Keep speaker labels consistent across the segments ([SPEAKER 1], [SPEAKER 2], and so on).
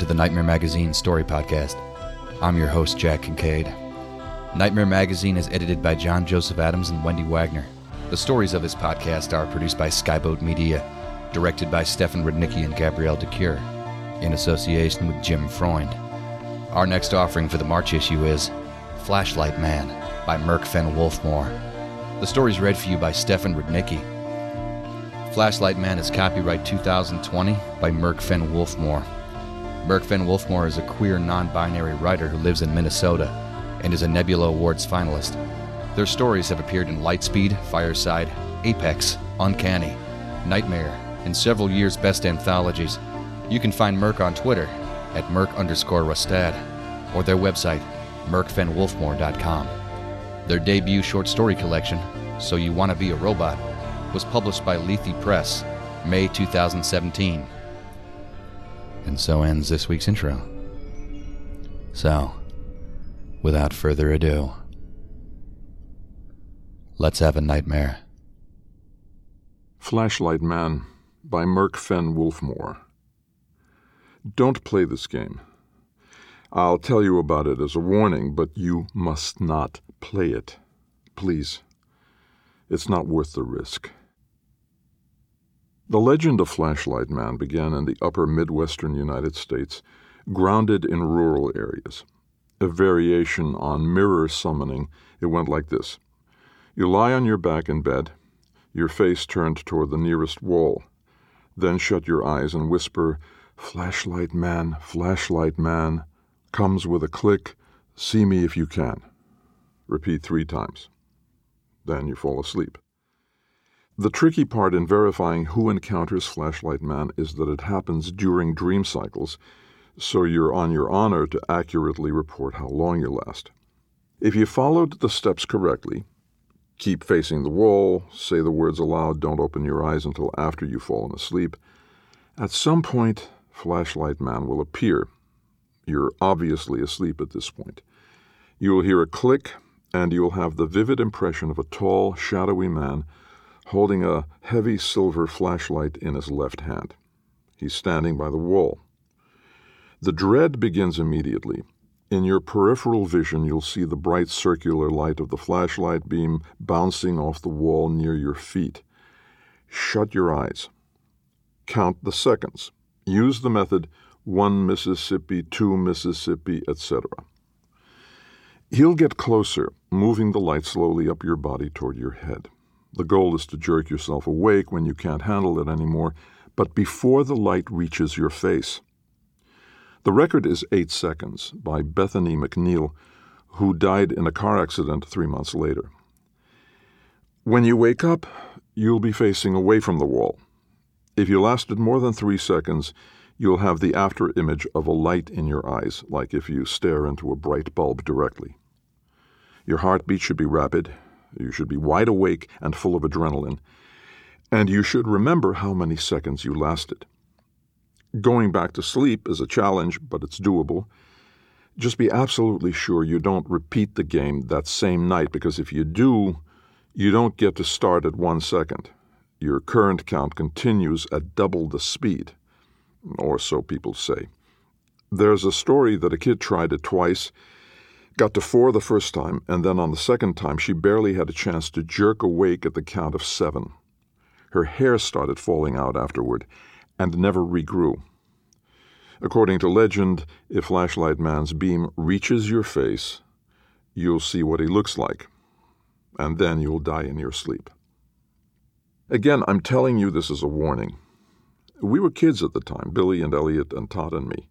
[SPEAKER 1] to the Nightmare Magazine Story Podcast. I'm your host, Jack Kincaid. Nightmare Magazine is edited by John Joseph Adams and Wendy Wagner. The stories of this podcast are produced by Skyboat Media, directed by Stefan Rudnicki and Gabrielle de Cuir, in association with Jim Freund. Our next offering for the March issue is Flashlight Man by Merc Fenn Wolfmoor. The story is read for you by Stefan Rudnicki. Flashlight Man is copyright 2020 by Merc Fenn Wolfmoor. Merc Fenn Wolfmoor is a queer non binary writer who lives in Minnesota and is a Nebula Awards finalist. Their stories have appeared in Lightspeed, Fireside, Apex, Uncanny, Nightmare, and several years' best anthologies. You can find Merc on Twitter at Merc underscore Rustad or their website, mercfennwolfmoor.com. Their debut short story collection, So You Wanna Be a Robot, was published by Lethe Press, May 2017. And so ends this week's intro. So, without further ado, let's have a nightmare.
[SPEAKER 2] Flashlight Man by Merc Fenn Wolfmoor. Don't play this game. I'll tell you about it as a warning, but you must not play it. Please. It's not worth the risk. The legend of Flashlight Man began in the upper Midwestern United States, grounded in rural areas. A variation on mirror summoning, it went like this You lie on your back in bed, your face turned toward the nearest wall. Then shut your eyes and whisper, Flashlight Man, Flashlight Man, comes with a click, see me if you can. Repeat three times. Then you fall asleep. The tricky part in verifying who encounters Flashlight Man is that it happens during dream cycles, so you're on your honor to accurately report how long you last. If you followed the steps correctly, keep facing the wall, say the words aloud, don't open your eyes until after you've fallen asleep, at some point, Flashlight Man will appear. You're obviously asleep at this point. You will hear a click, and you'll have the vivid impression of a tall, shadowy man holding a heavy silver flashlight in his left hand. He's standing by the wall. The dread begins immediately. In your peripheral vision, you'll see the bright circular light of the flashlight beam bouncing off the wall near your feet. Shut your eyes. Count the seconds. Use the method 1 Mississippi, 2 Mississippi, etc. He'll get closer, moving the light slowly up your body toward your head. The goal is to jerk yourself awake when you can't handle it anymore, but before the light reaches your face. The record is 8 seconds by Bethany McNeil, who died in a car accident three months later. When you wake up, you'll be facing away from the wall. If you lasted more than three seconds, you'll have the after image of a light in your eyes, like if you stare into a bright bulb directly. Your heartbeat should be rapid, you should be wide awake and full of adrenaline. And you should remember how many seconds you lasted. Going back to sleep is a challenge, but it's doable. Just be absolutely sure you don't repeat the game that same night, because if you do, you don't get to start at one second. Your current count continues at double the speed, or so people say. There's a story that a kid tried it twice Got to four the first time, and then on the second time, she barely had a chance to jerk awake at the count of seven. Her hair started falling out afterward and never regrew. According to legend, if Flashlight Man's beam reaches your face, you'll see what he looks like, and then you'll die in your sleep. Again, I'm telling you this as a warning. We were kids at the time, Billy and Elliot and Todd and me.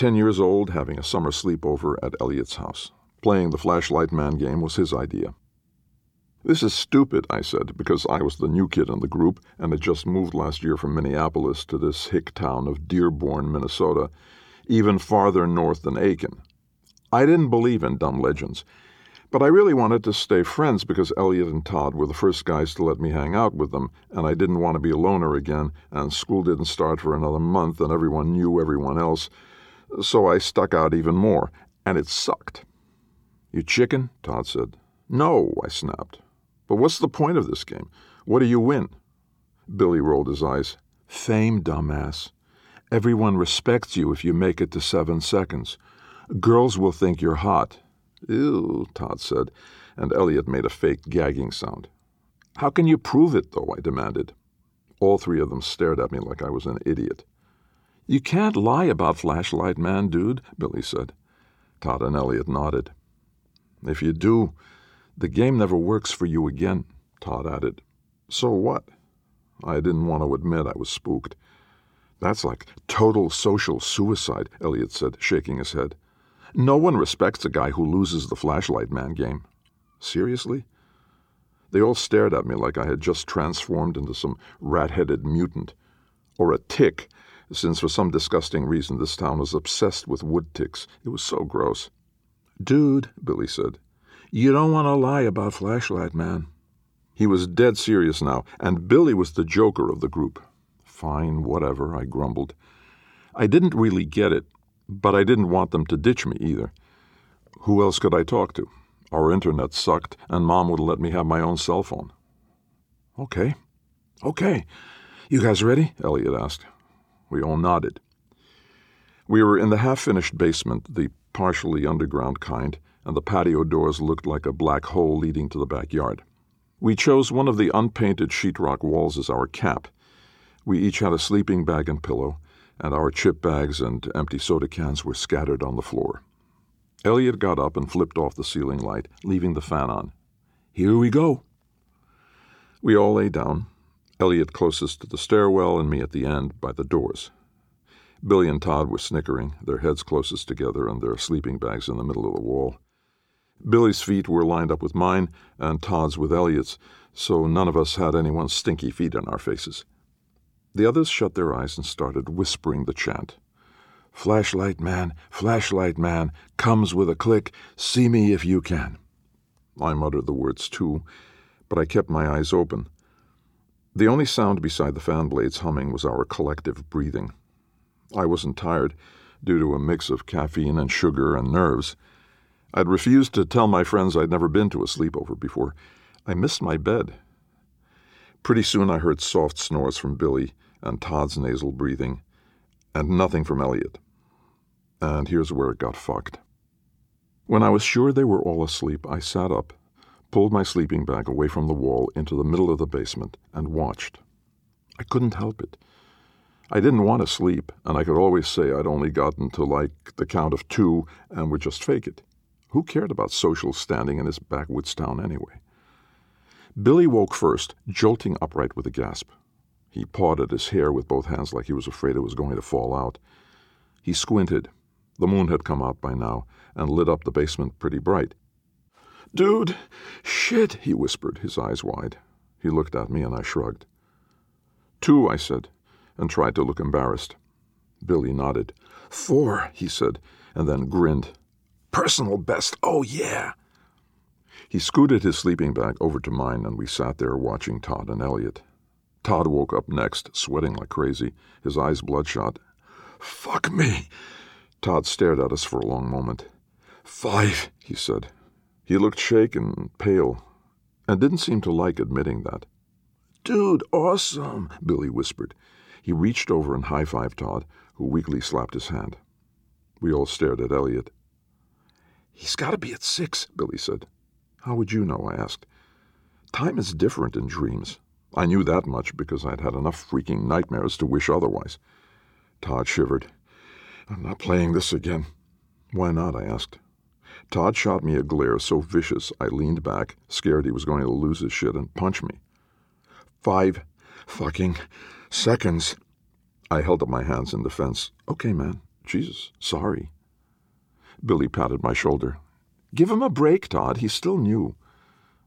[SPEAKER 2] Ten years old, having a summer sleepover at Elliot's house. Playing the flashlight man game was his idea. This is stupid, I said, because I was the new kid in the group and had just moved last year from Minneapolis to this hick town of Dearborn, Minnesota, even farther north than Aitkin. I didn't believe in dumb legends, but I really wanted to stay friends because Elliot and Todd were the first guys to let me hang out with them, and I didn't want to be a loner again, and school didn't start for another month, and everyone knew everyone else, so I stuck out even more, and it sucked. You chicken? Todd said. No, I snapped. But what's the point of this game? What do you win? Billy rolled his eyes. Fame, dumbass. Everyone respects you if you make it to seven seconds. Girls will think you're hot. Ew, Todd said, and Elliot made a fake gagging sound. How can you prove it, though? I demanded. All three of them stared at me like I was an idiot. You can't lie about Flashlight Man, dude, Billy said. Todd and Elliot nodded. If you do, the game never works for you again, Todd added. So what? I didn't want to admit I was spooked. That's like total social suicide, Elliot said, shaking his head. No one respects a guy who loses the flashlight man game. Seriously? They all stared at me like I had just transformed into some rat headed mutant. Or a tick, since for some disgusting reason this town was obsessed with wood ticks. It was so gross. Dude, Billy said, you don't want to lie about Flashlight Man. He was dead serious now, and Billy was the joker of the group. Fine, whatever, I grumbled. I didn't really get it, but I didn't want them to ditch me either. Who else could I talk to? Our internet sucked, and Mom would let me have my own cell phone. Okay. Okay. You guys ready? Elliot asked. We all nodded. We were in the half finished basement, the partially underground kind, and the patio doors looked like a black hole leading to the backyard. We chose one of the unpainted sheetrock walls as our cap, we each had a sleeping bag and pillow, and our chip bags and empty soda cans were scattered on the floor. Elliot got up and flipped off the ceiling light, leaving the fan on. Here we go. We all lay down, Elliot closest to the stairwell and me at the end by the doors. Billy and Todd were snickering, their heads closest together and their sleeping bags in the middle of the wall. Billy's feet were lined up with mine and Todd's with Elliot's, so none of us had anyone's stinky feet on our faces. The others shut their eyes and started whispering the chant. Flashlight man, flashlight man, comes with a click, see me if you can. I muttered the words too, but I kept my eyes open. The only sound beside the fan blades humming was our collective breathing. I wasn't tired, due to a mix of caffeine and sugar and nerves. I'd refused to tell my friends I'd never been to a sleepover before. I missed my bed. Pretty soon I heard soft snores from Billy and Todd's nasal breathing, and nothing from Elliot. And here's where it got fucked. When I was sure they were all asleep, I sat up, pulled my sleeping bag away from the wall into the middle of the basement, and watched. I couldn't help it. I didn't want to sleep, and I could always say I'd only gotten to like the count of two and would just fake it. Who cared about social standing in this backwoods town anyway? Billy woke first, jolting upright with a gasp. He pawed at his hair with both hands like he was afraid it was going to fall out. He squinted. The moon had come out by now and lit up the basement pretty bright. Dude, shit, he whispered, his eyes wide. He looked at me and I shrugged. Two, I said, and tried to look embarrassed. Billy nodded. Four, he said, and then grinned. Personal best, oh yeah. He scooted his sleeping bag over to mine, and we sat there watching Todd and Elliot. Todd woke up next, sweating like crazy, his eyes bloodshot. Fuck me! Todd stared at us for a long moment. Five, he said. He looked shaken, pale, and didn't seem to like admitting that. Dude, awesome, Billy whispered. He reached over and high fived Todd, who weakly slapped his hand. We all stared at Elliot. He's got to be at six, Billy said. How would you know? I asked. Time is different in dreams. I knew that much because I'd had enough freaking nightmares to wish otherwise. Todd shivered. I'm not playing this again. Why not? I asked. Todd shot me a glare so vicious I leaned back, scared he was going to lose his shit and punch me. Five fucking seconds. I held up my hands in defense. Okay, man. Jesus, sorry. Billy patted my shoulder. Give him a break, Todd. He's still new.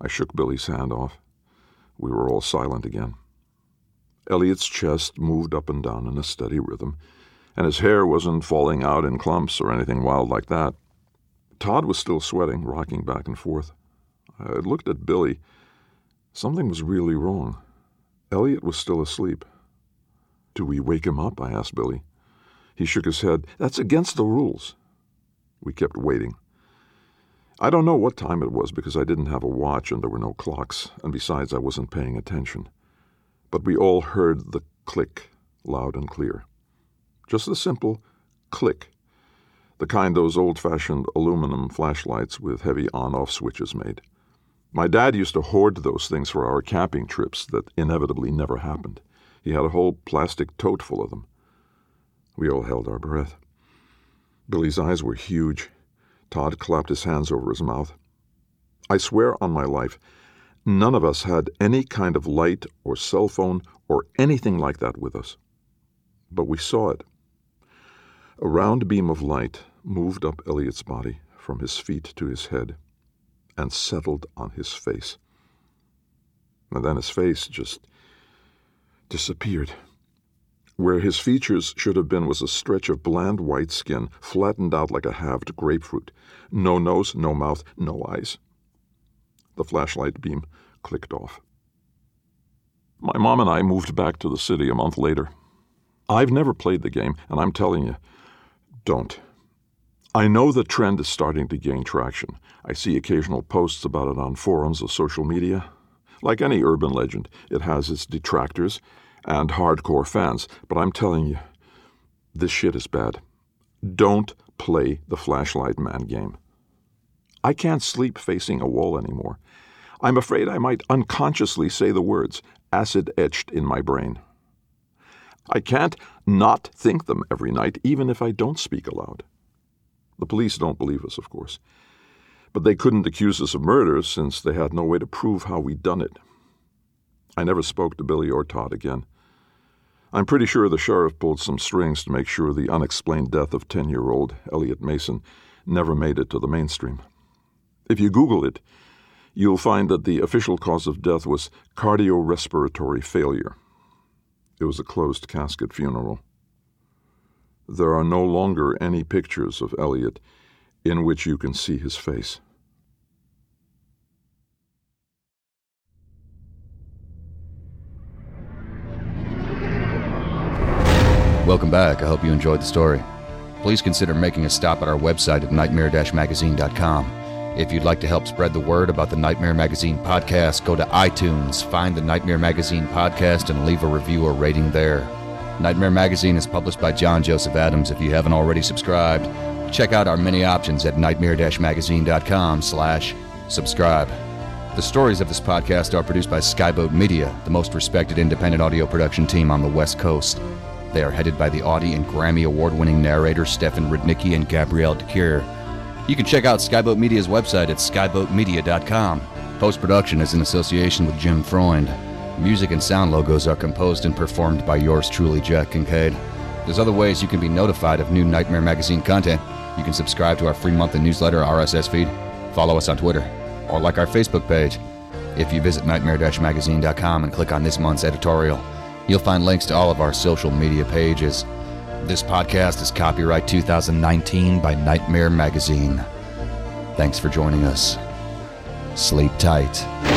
[SPEAKER 2] I shook Billy's hand off. We were all silent again. Elliot's chest moved up and down in a steady rhythm, and his hair wasn't falling out in clumps or anything wild like that. Todd was still sweating, rocking back and forth. I looked at Billy. Something was really wrong. Elliot was still asleep. Do we wake him up? I asked Billy. He shook his head. That's against the rules. We kept waiting. I don't know what time it was because I didn't have a watch and there were no clocks, and besides, I wasn't paying attention. But we all heard the click loud and clear. Just the simple click, the kind those old fashioned aluminum flashlights with heavy on off switches made. My dad used to hoard those things for our camping trips that inevitably never happened. He had a whole plastic tote full of them. We all held our breath. Billy's eyes were huge. Todd clapped his hands over his mouth. I swear on my life, none of us had any kind of light or cell phone or anything like that with us. But we saw it. A round beam of light moved up Elliot's body from his feet to his head and settled on his face. And then his face just disappeared. Where his features should have been was a stretch of bland white skin, flattened out like a halved grapefruit. No nose, no mouth, no eyes. The flashlight beam clicked off. My mom and I moved back to the city a month later. I've never played the game, and I'm telling you, don't. I know the trend is starting to gain traction. I see occasional posts about it on forums of social media. Like any urban legend, it has its detractors and hardcore fans, but I'm telling you, this shit is bad. Don't play the flashlight man game. I can't sleep facing a wall anymore. I'm afraid I might unconsciously say the words, acid etched in my brain. I can't not think them every night, even if I don't speak aloud. The police don't believe us, of course. But they couldn't accuse us of murder since they had no way to prove how we'd done it. I never spoke to Billy or Todd again. I'm pretty sure the sheriff pulled some strings to make sure the unexplained death of 10 year old Elliot Mason never made it to the mainstream. If you Google it, you'll find that the official cause of death was cardiorespiratory failure. It was a closed casket funeral there are no longer any pictures of Elliot in which you can see his face.
[SPEAKER 1] Welcome back. I hope you enjoyed the story. Please consider making a stop at our website at nightmare-magazine.com. If you'd like to help spread the word about the Nightmare Magazine podcast, go to iTunes, find the Nightmare Magazine podcast, and leave a review or rating there. Nightmare Magazine is published by John Joseph Adams. If you haven't already subscribed, check out our many options at nightmare-magazine.com slash subscribe. The stories of this podcast are produced by Skyboat Media, the most respected independent audio production team on the West Coast. They are headed by the Audie and Grammy award-winning narrators Stefan Rudnicki and Gabrielle de Cuir. You can check out Skyboat Media's website at skyboatmedia.com. Post-production is in association with Jim Freund. Music and sound logos are composed and performed by yours truly, Jack Kincaid. There's other ways you can be notified of new Nightmare Magazine content. You can subscribe to our free monthly newsletter RSS feed, follow us on Twitter, or like our Facebook page. If you visit nightmare-magazine.com and click on this month's editorial, you'll find links to all of our social media pages. This podcast is copyright 2019 by Nightmare Magazine. Thanks for joining us. Sleep tight.